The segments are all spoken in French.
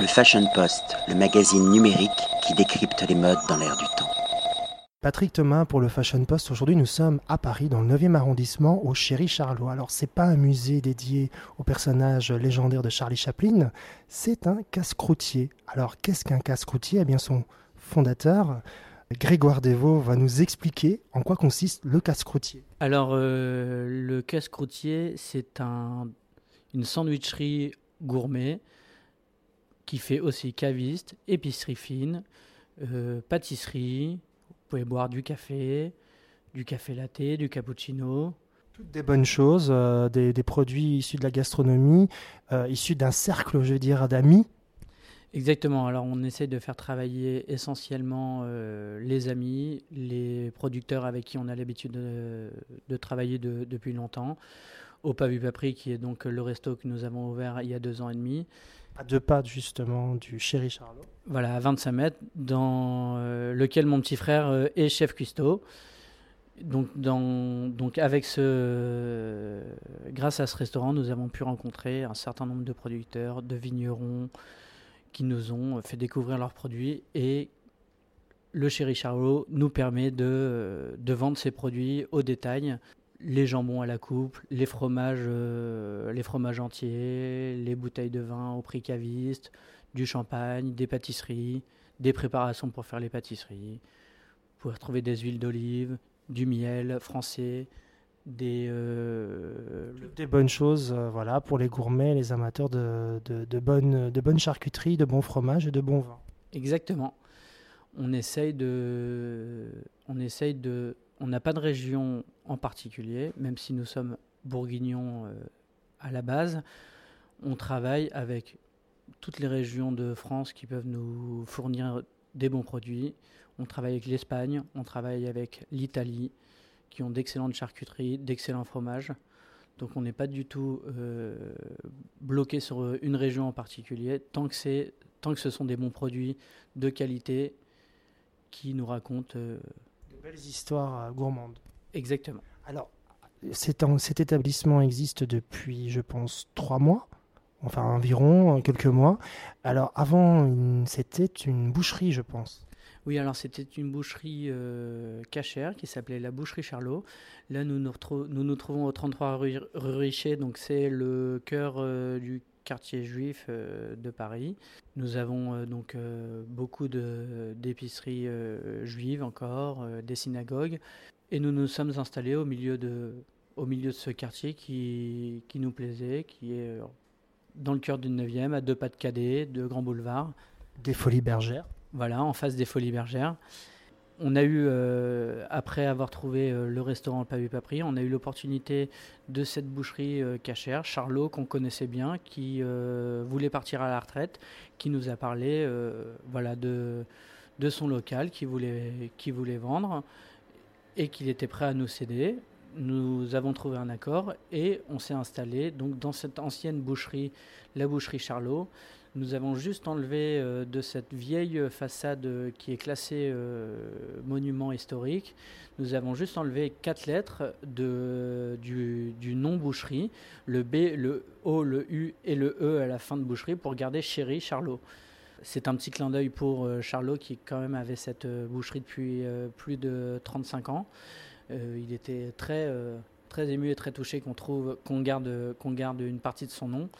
Le Fashion Post, le magazine numérique qui décrypte les modes dans l'air du temps. Patrick Thomas pour le Fashion Post. Aujourd'hui, nous sommes à Paris, dans le 9e arrondissement, au Chéri Charlot. Alors, c'est pas un musée dédié au personnage légendaire de Charlie Chaplin, c'est un casse-croûtier. Alors, qu'est-ce qu'un casse-croûtier? Eh bien, son fondateur, Grégoire Devaux, va nous expliquer en quoi consiste le casse-croûtier. Alors, euh, le casse-croûtier, c'est un, une sandwicherie gourmet qui fait aussi caviste, épicerie fine, euh, pâtisserie. Vous pouvez boire du café, du café latte, du cappuccino. Toutes des bonnes choses, euh, des, des, produits issus de la gastronomie, euh, issus d'un cercle, je veux dire, d'amis. Exactement. Alors, on essaie de faire travailler essentiellement euh, les amis, les producteurs avec qui on a l'habitude de, de, travailler de, depuis longtemps. Au Pavu Papri, qui est donc le resto que nous avons ouvert il y a deux ans et demi à deux pas justement du Chéri Charlot. Voilà, à 25 mètres, dans euh, lequel mon petit frère euh, est chef cuistot. Donc, dans, donc avec ce, grâce à ce restaurant, nous avons pu rencontrer un certain nombre de producteurs, de vignerons qui nous ont fait découvrir leurs produits et le Chéri Charlot nous permet de, de vendre ces produits au détail les jambons à la coupe, les fromages, euh, les fromages entiers, les bouteilles de vin au prix caviste, du champagne, des pâtisseries, des préparations pour faire les pâtisseries. Vous pouvez retrouver des huiles d'olive, du miel français, des, euh, des bonnes choses euh, voilà, pour les gourmets, les amateurs de, de, de, bonnes, de bonnes charcuteries, de bons fromages et de bons vins. Exactement. On essaye de, on essaye de on n'a pas de région en particulier, même si nous sommes bourguignons euh, à la base. On travaille avec toutes les régions de France qui peuvent nous fournir des bons produits. On travaille avec l'Espagne, on travaille avec l'Italie, qui ont d'excellentes charcuteries, d'excellents fromages. Donc on n'est pas du tout euh, bloqué sur une région en particulier, tant que, tant que ce sont des bons produits de qualité qui nous racontent euh, belles histoires euh, gourmandes. Exactement. Alors, cet, cet établissement existe depuis, je pense, trois mois enfin environ euh, quelques mois. Alors avant, c'était une boucherie, je pense. Oui, alors c'était une boucherie euh, cachère qui s'appelait la boucherie Charlot. Là, nous nous, nous, nous trouvons au 33 rue, Richer, donc c'est le cœur du quartier juif euh, de Paris. Nous avons euh, donc euh, beaucoup d'épiceries juives encore, des synagogues, et nous nous sommes installés au milieu de, au milieu de ce quartier qui, qui nous plaisait, qui est dans le cœur du 9e, à deux pas de Cadet, de Grand Boulevard. Des Folies Bergères. Voilà, en face des Folies Bergères on a eu, euh, après avoir trouvé euh, le restaurant Le Pavé Papri, on a eu l'opportunité de cette boucherie euh, cachère, Charlot, qu'on connaissait bien, qui voulait partir à la retraite, qui nous a parlé voilà, de, de son local, qui voulait, qui voulait vendre et qu'il était prêt à nous céder. Nous avons trouvé un accord et on s'est installé donc dans cette ancienne boucherie, la boucherie Charlot. Nous avons juste enlevé euh, de cette vieille façade euh, qui est classée euh, monument historique, nous avons juste enlevé quatre lettres du, du, nom boucherie, le B, le O, le U et le E à la fin de boucherie pour garder Chéri Charlot. C'est un petit clin d'œil pour Charlot qui quand même avait cette boucherie depuis plus de 35 ans. il était très, très ému et très touché qu'on trouve garde, qu'on garde une partie de son nom.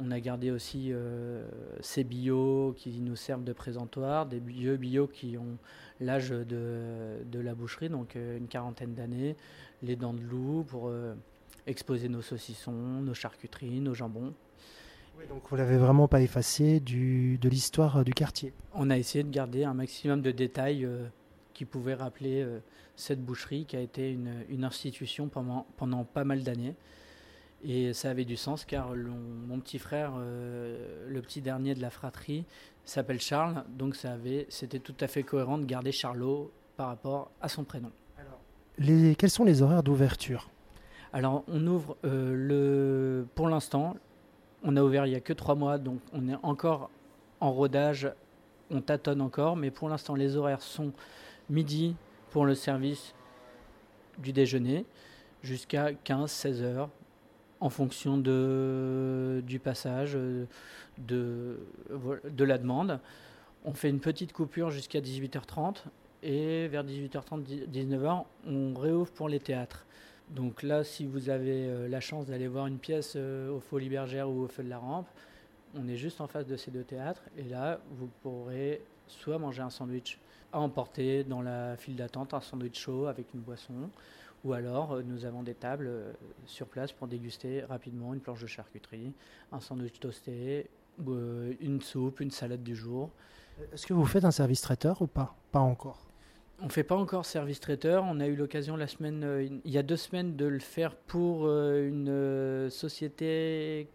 On a gardé aussi euh, ces bio qui nous servent de présentoir, des vieux bio qui ont l'âge de, la boucherie, donc euh, une quarantaine d'années, les dents de loup pour euh, exposer nos saucissons, nos charcuteries, nos jambons. Oui, donc vous l'avez vraiment pas effacé de l'histoire du quartier. On a essayé de garder un maximum de détails qui pouvaient rappeler cette boucherie qui a été une, institution pendant, pendant pas mal d'années. Et ça avait du sens car mon petit frère, euh, le petit dernier de la fratrie, s'appelle Charles, donc ça avait, c'était tout à fait cohérent de garder Charlot par rapport à son prénom. Alors, les, quels sont les horaires d'ouverture? Alors on ouvre euh, le, pour l'instant, on a ouvert il n'y a que trois mois, donc on est encore en rodage, on tâtonne encore, mais pour l'instant les horaires sont midi pour le service du déjeuner jusqu'à 15-16 heures en fonction du passage, de, de la demande. On fait une petite coupure jusqu'à 18h30 et vers 18h30, 19h, on réouvre pour les théâtres. Donc là, si vous avez euh, la chance d'aller voir une pièce euh, au Folies Bergère ou au Feu de la Rampe, on est juste en face de ces deux théâtres et là, vous pourrez soit manger un sandwich à emporter dans la file d'attente, un sandwich chaud avec une boisson, ou alors euh, nous avons des tables sur place pour déguster rapidement une planche de charcuterie, un sandwich toasté, une soupe, une salade du jour. Est-ce que vous faites un service traiteur ou pas? Pas encore. On ne fait pas encore service traiteur. On a eu l'occasion la semaine, euh, il y a deux semaines de le faire pour euh, une euh, société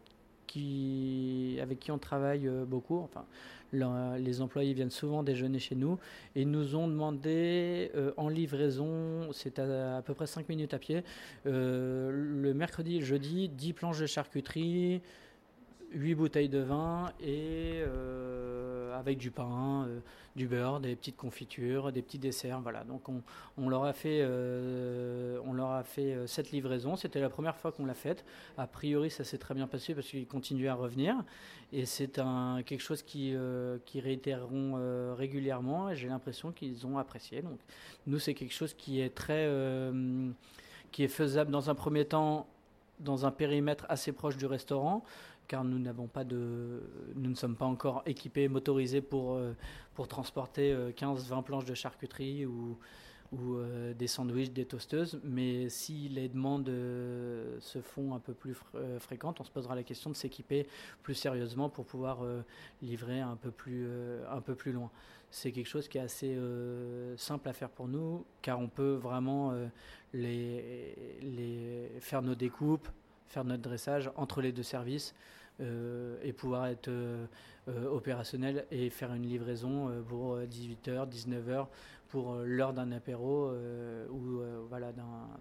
qui, avec qui on travaille beaucoup. Enfin, les employés viennent souvent déjeuner chez nous et nous ont demandé en livraison, c'est à, à, peu près 5 minutes à pied, le mercredi et le jeudi, 10 planches de charcuterie, 8 bouteilles de vin et euh, avec du pain, euh, du beurre, des petites confitures, des petits desserts. Voilà. Donc on, leur a fait, euh, on leur a fait cette livraison. C'était la première fois qu'on l'a faite. A priori, ça s'est très bien passé parce qu'ils continuent à revenir. Et c'est quelque chose qui, réitéreront régulièrement. J'ai l'impression qu'ils ont apprécié. Donc nous, c'est quelque chose qui est très, qui est faisable dans un premier temps dans un périmètre assez proche du restaurant car nous n'avons pas de, nous ne sommes pas encore équipés, motorisés pour, euh, pour transporter 15-20 euh, planches de charcuterie ou, ou euh, des sandwichs, des toasteuses. Mais si les demandes se font un peu plus fréquentes, on se posera la question de s'équiper plus sérieusement pour pouvoir livrer un peu plus, un peu plus loin. C'est quelque chose qui est assez simple à faire pour nous, car on peut vraiment les, les faire nos découpes, faire notre dressage entre les deux services euh, et pouvoir être euh, euh, opérationnel et faire une livraison pour 18h, 19h pour l'heure d'un apéro ou voilà,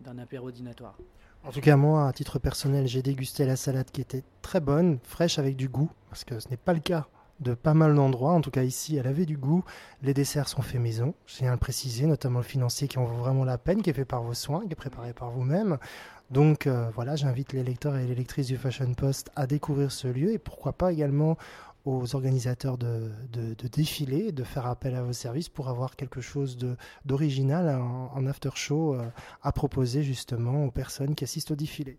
d'un apéro dînatoire. En tout cas, moi, à titre personnel, j'ai dégusté la salade qui était très bonne, fraîche avec du goût, parce que ce n'est pas le cas de pas mal d'endroits. En tout cas, ici, elle avait du goût. Les desserts sont faits maison, je tiens à le préciser, notamment le financier qui en vaut vraiment la peine, qui est fait par vos soins, qui est préparé par vous-même. Donc euh, voilà, j'invite les lecteurs et les lectrices du Fashion Post à découvrir ce lieu et pourquoi pas également aux organisateurs de, défilés de faire appel à vos services pour avoir quelque chose d'original en, after show euh, à proposer justement aux personnes qui assistent au défilé.